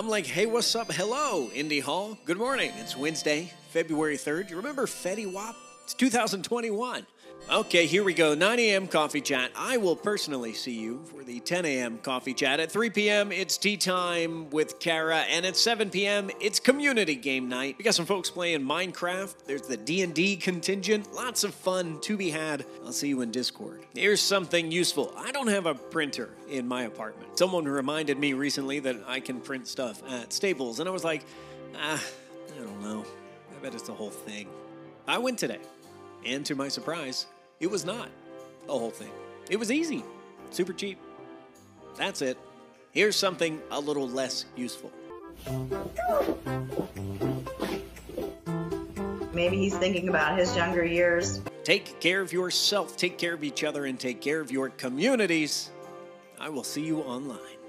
I'm like, hey, what's up? Hello, Indy Hall. Good morning. It's Wednesday, February 3rd. You remember Fetty Wap? It's 2021. Okay, here we go. 9 a.m. coffee chat. I will personally see you for the 10 a.m. coffee chat. At 3 p.m., it's tea time with Kara, and at 7 p.m., it's community game night. We got some folks playing Minecraft. There's the D&D contingent. Lots of fun to be had. I'll see you in Discord. Here's something useful. I don't have a printer in my apartment. Someone reminded me recently that I can print stuff at Staples, and I was like, ah, I don't know. I bet it's the whole thing. I went today. And to my surprise, it was not the whole thing. It was easy, super cheap. That's it. Here's something a little less useful. Maybe he's thinking about his younger years. Take care of yourself, take care of each other, and take care of your communities. I will see you online.